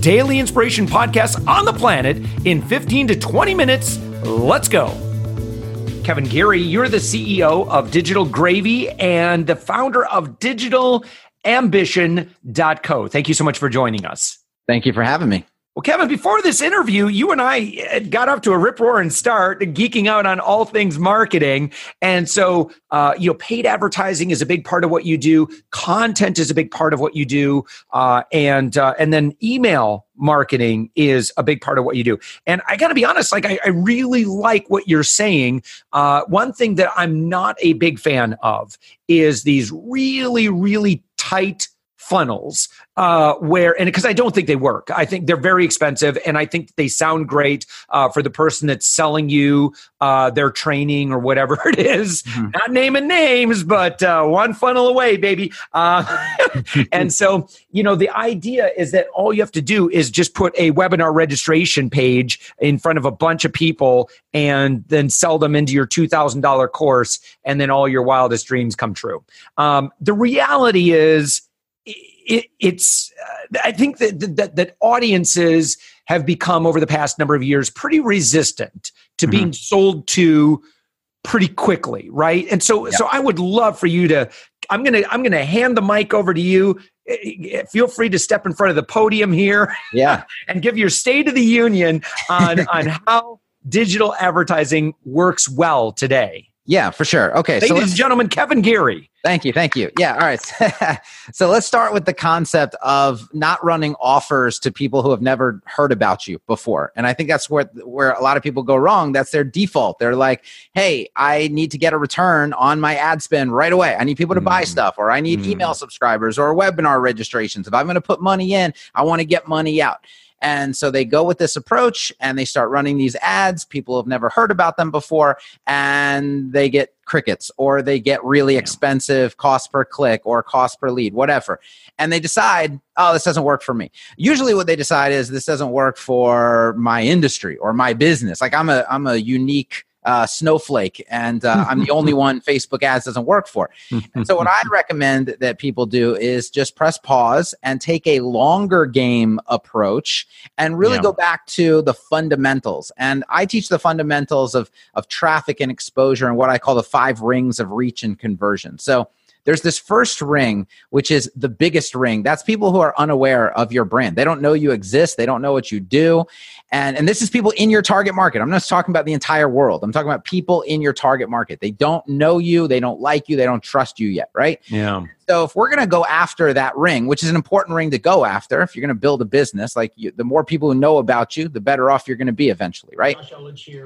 daily inspiration podcast on the planet in 15 to 20 minutes. Let's go. Kevin Geary, you're the CEO of Digital Gravy and the founder of DigitalAmbition.co. Thank you so much for joining us. Thank you for having me. Well, Kevin, before this interview, you and I got off to a rip roaring start, geeking out on all things marketing. And so, uh, you know, paid advertising is a big part of what you do. Content is a big part of what you do, uh, and uh, and then email marketing is a big part of what you do. And I got to be honest, like I, I, really like what you're saying. Uh, one thing that I'm not a big fan of is these really, really tight funnels uh, where and because I don't think they work. I think they're very expensive, and I think they sound great uh, for the person that's selling you uh, their training or whatever it is. Mm-hmm. Not naming names, but uh, one funnel away, baby. Uh, and so you know the idea is that all you have to do is just put a webinar registration page in front of a bunch of people, and then sell them into your two thousand dollar course, and then all your wildest dreams come true. Um, the reality is it, it's uh, I think that, that that audiences have become over the past number of years pretty resistant to mm-hmm. being sold to pretty quickly, right? And so yeah. so I would love for you to I'm going to I'm going to hand the mic over to you. Feel free to step in front of the podium here. Yeah. and give your state of the union on on how digital advertising works well today. Yeah, for sure. Okay. Ladies so and gentlemen, Kevin Geary. Thank you. Thank you. Yeah. All right. so let's start with the concept of not running offers to people who have never heard about you before. And I think that's where, where a lot of people go wrong. That's their default. They're like, hey, I need to get a return on my ad spend right away. I need people to mm. buy stuff, or I need mm. email subscribers or webinar registrations. If I'm going to put money in, I want to get money out. And so they go with this approach and they start running these ads. People have never heard about them before and they get crickets or they get really expensive cost per click or cost per lead, whatever. And they decide, oh, this doesn't work for me. Usually what they decide is this doesn't work for my industry or my business. Like I'm a I'm a unique uh, snowflake, and uh, I'm the only one Facebook ads doesn't work for. And so, what I recommend that people do is just press pause and take a longer game approach and really yeah. go back to the fundamentals. And I teach the fundamentals of of traffic and exposure and what I call the five rings of reach and conversion. So there's this first ring, which is the biggest ring. That's people who are unaware of your brand. They don't know you exist. They don't know what you do. And, and this is people in your target market. I'm not talking about the entire world. I'm talking about people in your target market. They don't know you. They don't like you. They don't trust you yet, right? Yeah. So if we're going to go after that ring, which is an important ring to go after, if you're going to build a business, like you, the more people who know about you, the better off you're going to be eventually, right?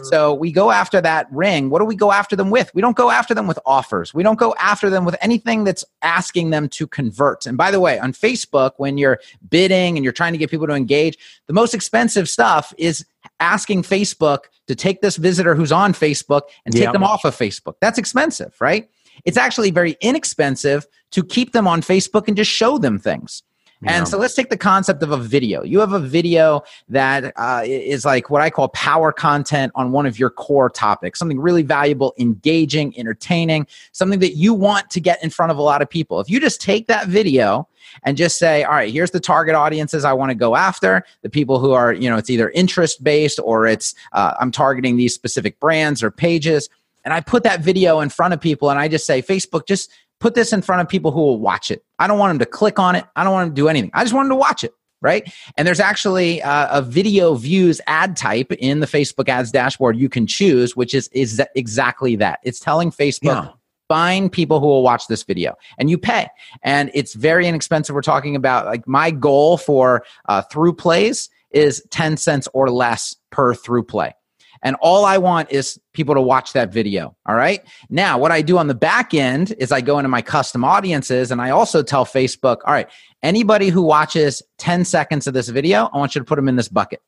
So we go after that ring. What do we go after them with? We don't go after them with offers. We don't go after them with anything that's asking them to convert. And by the way, on Facebook, when you're bidding and you're trying to get people to engage, the most expensive stuff is asking Facebook to take this visitor who's on Facebook and take them off of Facebook. That's expensive, right? It's actually very inexpensive to keep them on Facebook and just show them things. And so let's take the concept of a video. You have a video that uh, is like what I call power content on one of your core topics, something really valuable, engaging, entertaining, something that you want to get in front of a lot of people. If you just take that video and just say, all right, here's the target audiences I want to go after, the people who are, you know, it's either interest based or it's uh, I'm targeting these specific brands or pages and I put that video in front of people and I just say, Facebook, just put this in front of people who will watch it. I don't want them to click on it. I don't want them to do anything. I just want them to watch it. Right. And there's actually uh, a video views ad type in the Facebook ads dashboard you can choose, which is, is exactly that. It's telling Facebook, yeah. find people who will watch this video and you pay. And it's very inexpensive. We're talking about like my goal for uh, through plays is 10 cents or less per through play. And all I want is people to watch that video. All right. Now, what I do on the back end is I go into my custom audiences and I also tell Facebook, all right, anybody who watches 10 seconds of this video, I want you to put them in this bucket.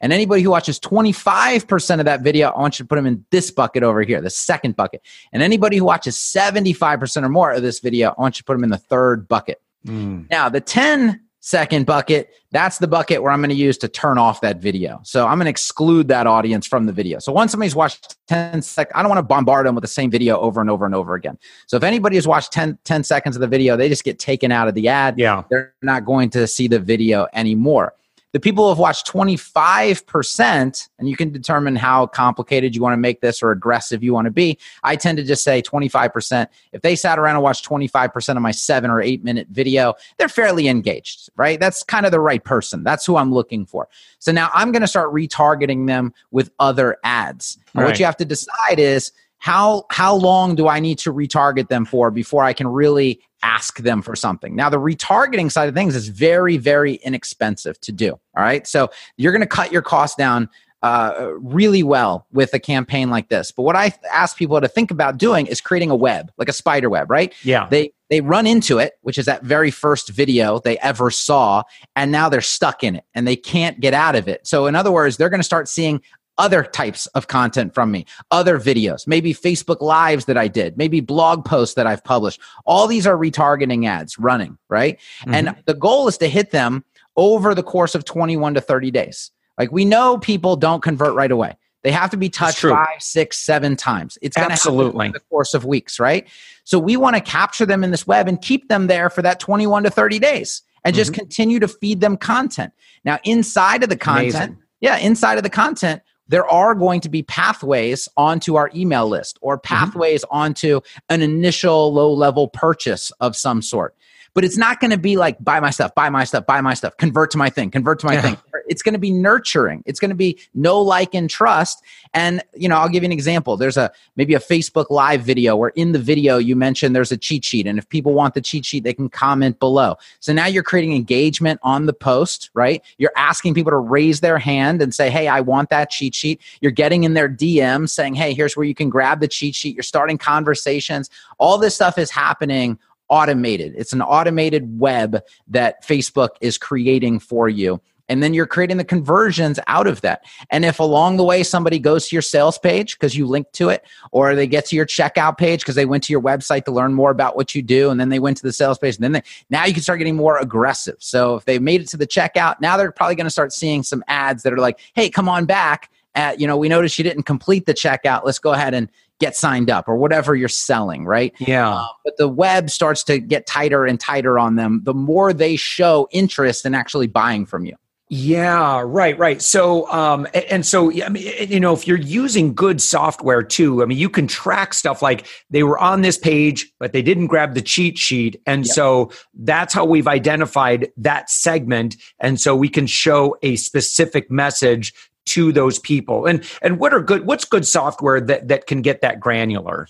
And anybody who watches 25% of that video, I want you to put them in this bucket over here, the second bucket. And anybody who watches 75% or more of this video, I want you to put them in the third bucket. Mm. Now, the 10 second bucket. That's the bucket where i'm going to use to turn off that video. So i'm going to exclude that audience from the video. So once somebody's watched 10 seconds i don't want to bombard them with the same video over and over and over again. So if anybody has watched 10, 10 seconds of the video they just get taken out of the ad. Yeah. They're not going to see the video anymore the people who have watched 25%, and you can determine how complicated you want to make this or aggressive you want to be. I tend to just say 25%. If they sat around and watched 25% of my seven or eight minute video, they're fairly engaged, right? That's kind of the right person. That's who I'm looking for. So now I'm going to start retargeting them with other ads. And right. what you have to decide is, how how long do I need to retarget them for before I can really ask them for something? Now the retargeting side of things is very very inexpensive to do. All right, so you're going to cut your costs down uh, really well with a campaign like this. But what I ask people to think about doing is creating a web, like a spider web, right? Yeah. They they run into it, which is that very first video they ever saw, and now they're stuck in it and they can't get out of it. So in other words, they're going to start seeing other types of content from me, other videos, maybe Facebook Lives that I did, maybe blog posts that I've published. All these are retargeting ads running, right? Mm-hmm. And the goal is to hit them over the course of 21 to 30 days. Like we know people don't convert right away. They have to be touched five, six, seven times. It's going to absolutely in the course of weeks, right? So we want to capture them in this web and keep them there for that 21 to 30 days and just mm-hmm. continue to feed them content. Now, inside of the content, Amazing. yeah, inside of the content, there are going to be pathways onto our email list or mm-hmm. pathways mm-hmm. onto an initial low level purchase of some sort but it's not going to be like buy my stuff, buy my stuff, buy my stuff, convert to my thing, convert to my yeah. thing. It's going to be nurturing. It's going to be no like and trust. And you know, I'll give you an example. There's a maybe a Facebook live video where in the video you mentioned there's a cheat sheet and if people want the cheat sheet they can comment below. So now you're creating engagement on the post, right? You're asking people to raise their hand and say, "Hey, I want that cheat sheet." You're getting in their DM saying, "Hey, here's where you can grab the cheat sheet." You're starting conversations. All this stuff is happening automated. It's an automated web that Facebook is creating for you. And then you're creating the conversions out of that. And if along the way somebody goes to your sales page because you linked to it, or they get to your checkout page because they went to your website to learn more about what you do, and then they went to the sales page, and then they, now you can start getting more aggressive. So if they made it to the checkout, now they're probably going to start seeing some ads that are like, "Hey, come on back." At, you know, we noticed you didn't complete the checkout. Let's go ahead and get signed up or whatever you're selling, right? Yeah. Uh, but the web starts to get tighter and tighter on them the more they show interest in actually buying from you. Yeah, right, right. So, um, and so, I mean, you know, if you're using good software too, I mean, you can track stuff like they were on this page, but they didn't grab the cheat sheet. And yep. so that's how we've identified that segment. And so we can show a specific message to those people and and what are good what's good software that that can get that granular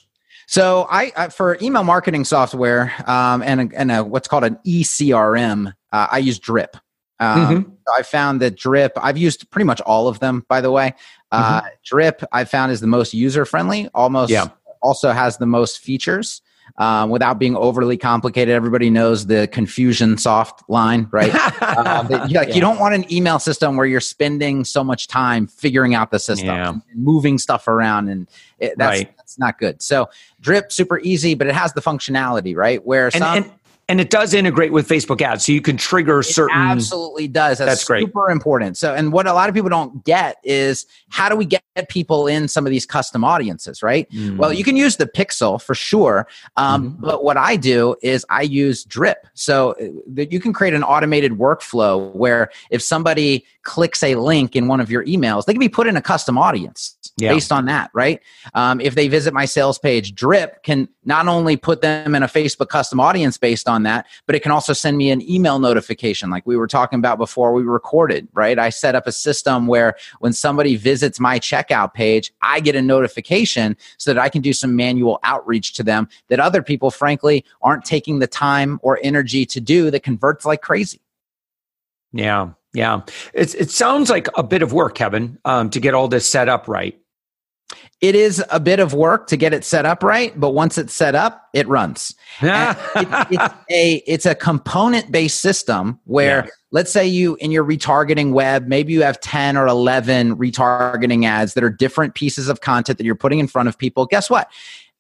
so I, I for email marketing software um, and and a, what's called an ECRM, uh, I use Drip. Um, mm-hmm. I found that Drip. I've used pretty much all of them, by the way. Uh, mm-hmm. Drip I found is the most user friendly. Almost yeah. also has the most features um, without being overly complicated. Everybody knows the confusion soft line, right? um, like, yeah. You don't want an email system where you're spending so much time figuring out the system, yeah. and moving stuff around, and it, that's, right. that's not good. So Drip, super easy, but it has the functionality, right? Where some. And, and- it does integrate with Facebook ads, so you can trigger certain. It absolutely does. That's, that's great. Super important. So, and what a lot of people don't get is how do we get people in some of these custom audiences, right? Mm. Well, you can use the Pixel for sure, um, mm-hmm. but what I do is I use Drip, so uh, that you can create an automated workflow where if somebody clicks a link in one of your emails, they can be put in a custom audience yeah. based on that, right? Um, if they visit my sales page, Drip can not only put them in a Facebook custom audience based on that, but it can also send me an email notification, like we were talking about before we recorded, right? I set up a system where when somebody visits my checkout page, I get a notification so that I can do some manual outreach to them that other people, frankly, aren't taking the time or energy to do that converts like crazy. Yeah. Yeah. It's, it sounds like a bit of work, Kevin, um, to get all this set up right. It is a bit of work to get it set up right, but once it's set up, it runs. it, it's a it's a component based system where yeah. let's say you in your retargeting web, maybe you have 10 or 11 retargeting ads that are different pieces of content that you're putting in front of people. Guess what?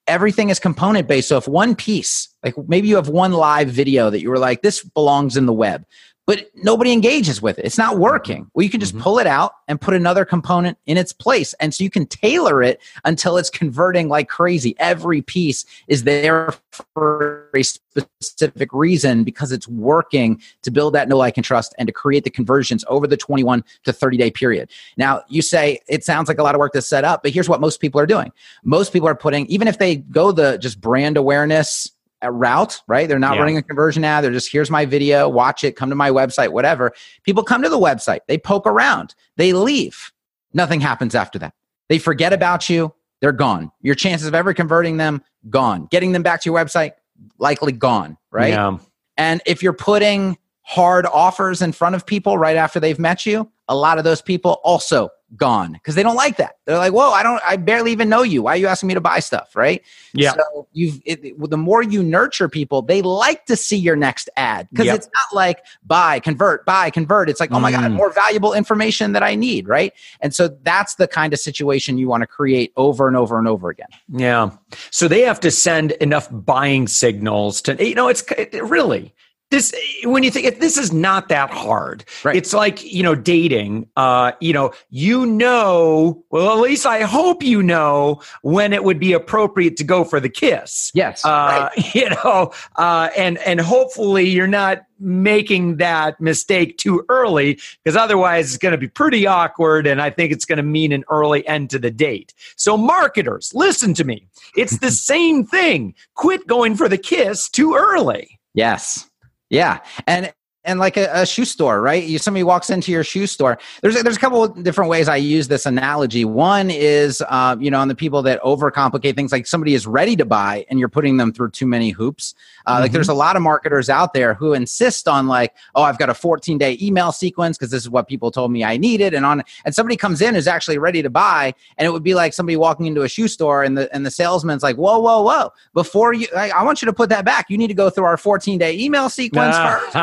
Everything is component based. So if one piece, like maybe you have one live video that you were like, this belongs in the web but nobody engages with it. It's not working. Well, you can just mm-hmm. pull it out and put another component in its place. And so you can tailor it until it's converting like crazy. Every piece is there for a specific reason because it's working to build that know like and trust and to create the conversions over the 21 to 30 day period. Now, you say it sounds like a lot of work to set up, but here's what most people are doing. Most people are putting, even if they go the just brand awareness route, right? They're not yeah. running a conversion ad. They're just, here's my video, watch it, come to my website, whatever. People come to the website, they poke around, they leave. Nothing happens after that. They forget about you, they're gone. Your chances of ever converting them, gone. Getting them back to your website, likely gone, right? Yeah. And if you're putting hard offers in front of people right after they've met you, a lot of those people also gone because they don't like that. They're like, "Whoa, I don't, I barely even know you. Why are you asking me to buy stuff?" Right? Yeah. So you've it, the more you nurture people, they like to see your next ad because yep. it's not like buy, convert, buy, convert. It's like, oh my mm. god, more valuable information that I need, right? And so that's the kind of situation you want to create over and over and over again. Yeah. So they have to send enough buying signals to you know, it's it, really this when you think this is not that hard. Right. it's like you know dating uh you know you know well at least i hope you know when it would be appropriate to go for the kiss. Yes. Uh right. you know uh and and hopefully you're not making that mistake too early because otherwise it's going to be pretty awkward and i think it's going to mean an early end to the date. So marketers listen to me. It's the same thing. Quit going for the kiss too early. Yes yeah, and and like a, a, shoe store, right? You, somebody walks into your shoe store. There's a, there's a couple of different ways I use this analogy. One is, uh, you know, on the people that overcomplicate things, like somebody is ready to buy and you're putting them through too many hoops. Uh, mm-hmm. Like there's a lot of marketers out there who insist on like, oh, I've got a 14 day email sequence because this is what people told me I needed, and on and somebody comes in is actually ready to buy, and it would be like somebody walking into a shoe store and the and the salesman's like, whoa, whoa, whoa, before you, I, I want you to put that back. You need to go through our 14 day email sequence first.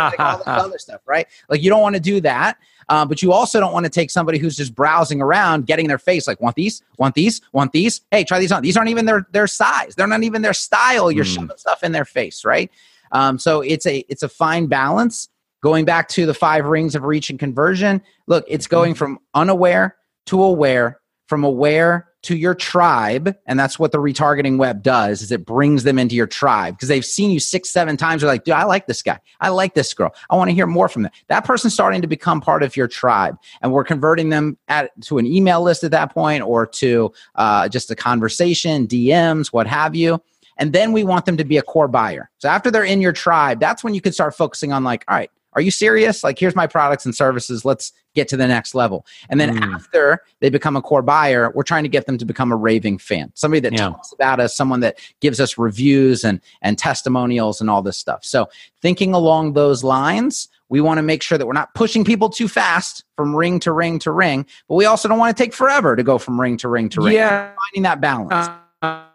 This other stuff, right? Like you don't want to do that. Uh, but you also don't want to take somebody who's just browsing around, getting their face like, want these, want these, want these. Hey, try these on. These aren't even their their size. They're not even their style. You're mm. shoving stuff in their face, right? Um, so it's a it's a fine balance. Going back to the five rings of reach and conversion, look, it's going from unaware to aware, from aware to your tribe and that's what the retargeting web does is it brings them into your tribe because they've seen you six seven times they're like dude i like this guy. I like this girl. I want to hear more from them. That person's starting to become part of your tribe and we're converting them at, to an email list at that point or to uh, just a conversation dms what have you and then we want them to be a core buyer. So after they're in your tribe, that's when you can start focusing on like, all right, are you serious? Like, here's my products and services. Let's get to the next level. And then mm. after they become a core buyer, we're trying to get them to become a raving fan, somebody that yeah. talks about us, someone that gives us reviews and, and testimonials and all this stuff. So, thinking along those lines, we want to make sure that we're not pushing people too fast from ring to ring to ring, but we also don't want to take forever to go from ring to ring to ring. Yeah. Finding that balance. Uh,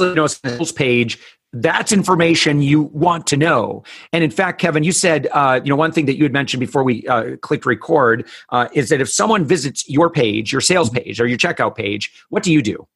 you know, sales page that's information you want to know. And in fact, Kevin, you said, uh, you know, one thing that you had mentioned before we uh, clicked record uh, is that if someone visits your page, your sales mm-hmm. page, or your checkout page, what do you do?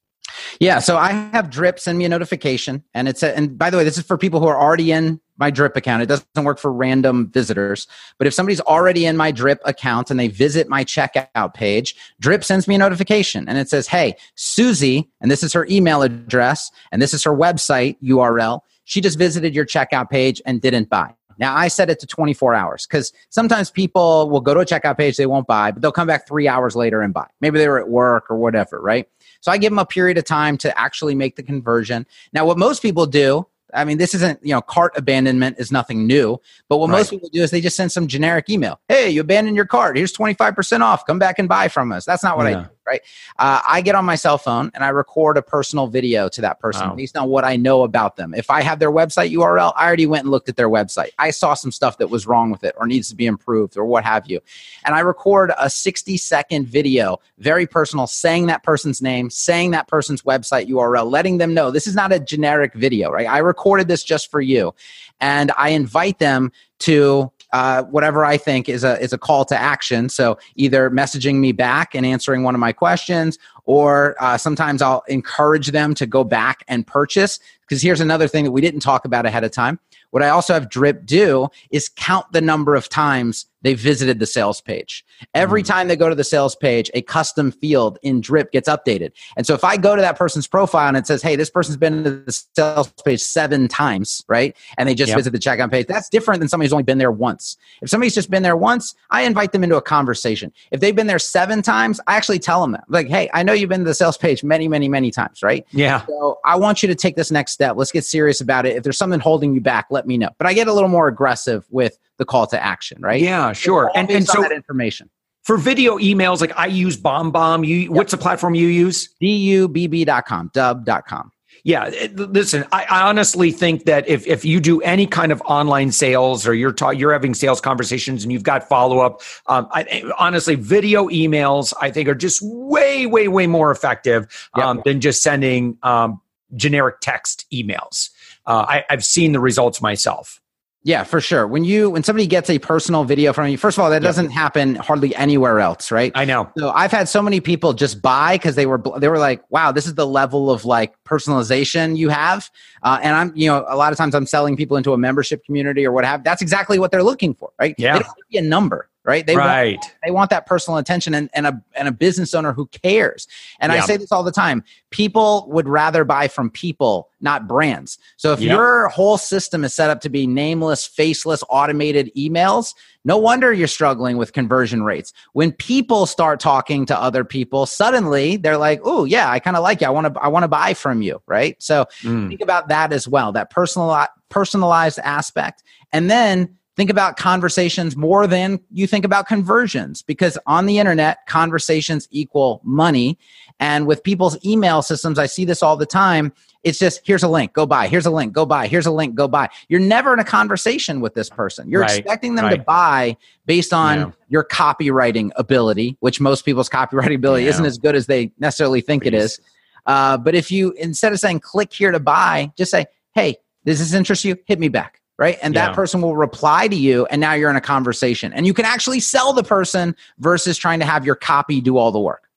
Yeah, so I have Drip send me a notification, and it's a, and by the way, this is for people who are already in my Drip account. It doesn't work for random visitors, but if somebody's already in my Drip account and they visit my checkout page, Drip sends me a notification, and it says, "Hey, Susie," and this is her email address, and this is her website URL. She just visited your checkout page and didn't buy. Now, I set it to 24 hours because sometimes people will go to a checkout page, they won't buy, but they'll come back three hours later and buy. Maybe they were at work or whatever, right? So I give them a period of time to actually make the conversion. Now, what most people do, I mean, this isn't, you know, cart abandonment is nothing new, but what right. most people do is they just send some generic email. Hey, you abandoned your cart. Here's 25% off. Come back and buy from us. That's not what yeah. I do. Right? Uh, I get on my cell phone and I record a personal video to that person wow. based on what I know about them. If I have their website URL, I already went and looked at their website. I saw some stuff that was wrong with it or needs to be improved or what have you. And I record a 60 second video, very personal, saying that person's name, saying that person's website URL, letting them know this is not a generic video, right? I recorded this just for you. And I invite them to uh, whatever I think is a is a call to action. So either messaging me back and answering one of my questions, or uh, sometimes I'll encourage them to go back and purchase. Because here's another thing that we didn't talk about ahead of time. What I also have Drip do is count the number of times they visited the sales page. Every mm. time they go to the sales page, a custom field in Drip gets updated. And so if I go to that person's profile and it says, hey, this person's been to the sales page seven times, right? And they just yep. visit the checkout page, that's different than somebody who's only been there once. If somebody's just been there once, I invite them into a conversation. If they've been there seven times, I actually tell them that. Like, hey, I know you've been to the sales page many, many, many times, right? Yeah. So I want you to take this next step. Let's get serious about it. If there's something holding you back, let me know. But I get a little more aggressive with the call to action, right? Yeah, sure. And, and so that information for video emails, like I use BombBomb. You, yep. what's the platform you use? dubb.com, dub.com. Yeah, listen, I, I, honestly think that if, if you do any kind of online sales or you're ta- you're having sales conversations and you've got follow up, um, I, honestly, video emails I think are just way way way more effective um, yep. than just sending um, generic text emails. Uh, I, I've seen the results myself. Yeah, for sure. When you when somebody gets a personal video from you, first of all, that doesn't happen hardly anywhere else, right? I know. So I've had so many people just buy because they were they were like, "Wow, this is the level of like personalization you have." Uh, and I'm, you know, a lot of times I'm selling people into a membership community or what have. That's exactly what they're looking for, right? Yeah, they don't be a number right? They right. Want, they want that personal attention and, and a and a business owner who cares. And. I say this all the time: people would rather buy from people, not brands. So if your whole system is set up to be nameless, faceless, automated emails, no wonder you're struggling with conversion rates. When people start talking to other people, suddenly they're like, "Oh, yeah, I kind of like you. I want to I want to buy from you." Right? So mm. think about that as well. That personal personalized aspect. And then think about conversations more than you think about conversions because on the internet conversations equal money and with people's email systems i see this all the time it's just here's a link go buy here's a link go buy here's a link go buy you're never in a conversation with this person you're right, expecting them right. to buy based on yeah. your copywriting ability which most people's copywriting ability yeah. isn't as good as they necessarily think Please. it is uh, but if you instead of saying click here to buy just say hey does this interest you hit me back right? And yeah. that person will reply to you, and now you're in a conversation. And you can actually sell the person versus trying to have your copy do all the work.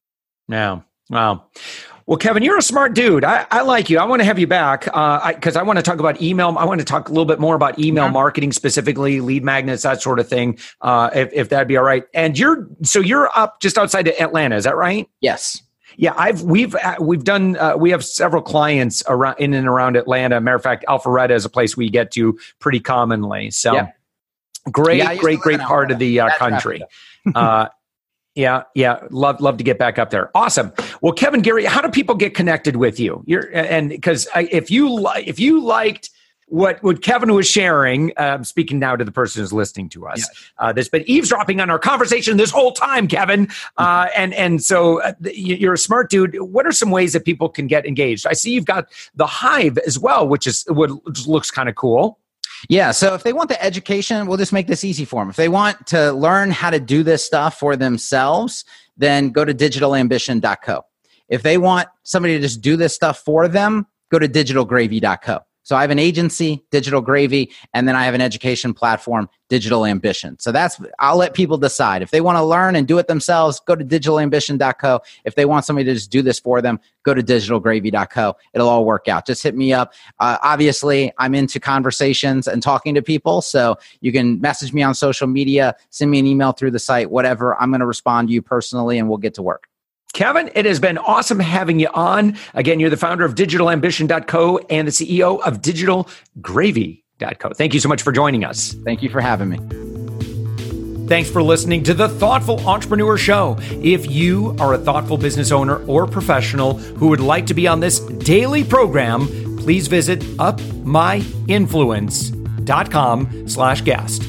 Yeah. Wow. Well, Kevin, you're a smart dude. I, I like you. I want to have you back because uh, I, I want to talk about email. I want to talk a little bit more about email yeah. marketing specifically, lead magnets, that sort of thing. Uh, if, if that'd be all right. And you're so you're up just outside of Atlanta, is that right? Yes. Yeah, I've we've uh, we've done uh, we have several clients around in and around Atlanta. Matter of fact, Alpharetta is a place we get to pretty commonly. So yeah. great, yeah, great, great part of the uh, country. uh, yeah, yeah, love love to get back up there. Awesome. Well, Kevin Geary, how do people get connected with you? You're and because if you li- if you liked what what Kevin was sharing. Um, speaking now to the person who's listening to us, yes. uh, that's been eavesdropping on our conversation this whole time, Kevin. Uh, mm-hmm. and and so uh, you're a smart dude. What are some ways that people can get engaged? I see you've got the Hive as well, which is what looks kind of cool. Yeah. So if they want the education, we'll just make this easy for them. If they want to learn how to do this stuff for themselves, then go to digitalambition.co. If they want somebody to just do this stuff for them, go to digitalgravy.co. So I have an agency, Digital Gravy, and then I have an education platform, Digital Ambition. So that's I'll let people decide. If they want to learn and do it themselves, go to digitalambition.co. If they want somebody to just do this for them, go to digitalgravy.co. It'll all work out. Just hit me up. Uh, obviously, I'm into conversations and talking to people, so you can message me on social media, send me an email through the site, whatever. I'm going to respond to you personally, and we'll get to work. Kevin, it has been awesome having you on. Again, you're the founder of digitalambition.co and the CEO of digitalgravy.co. Thank you so much for joining us. Thank you for having me. Thanks for listening to the Thoughtful Entrepreneur Show. If you are a thoughtful business owner or professional who would like to be on this daily program, please visit upmyinfluence.com slash guest.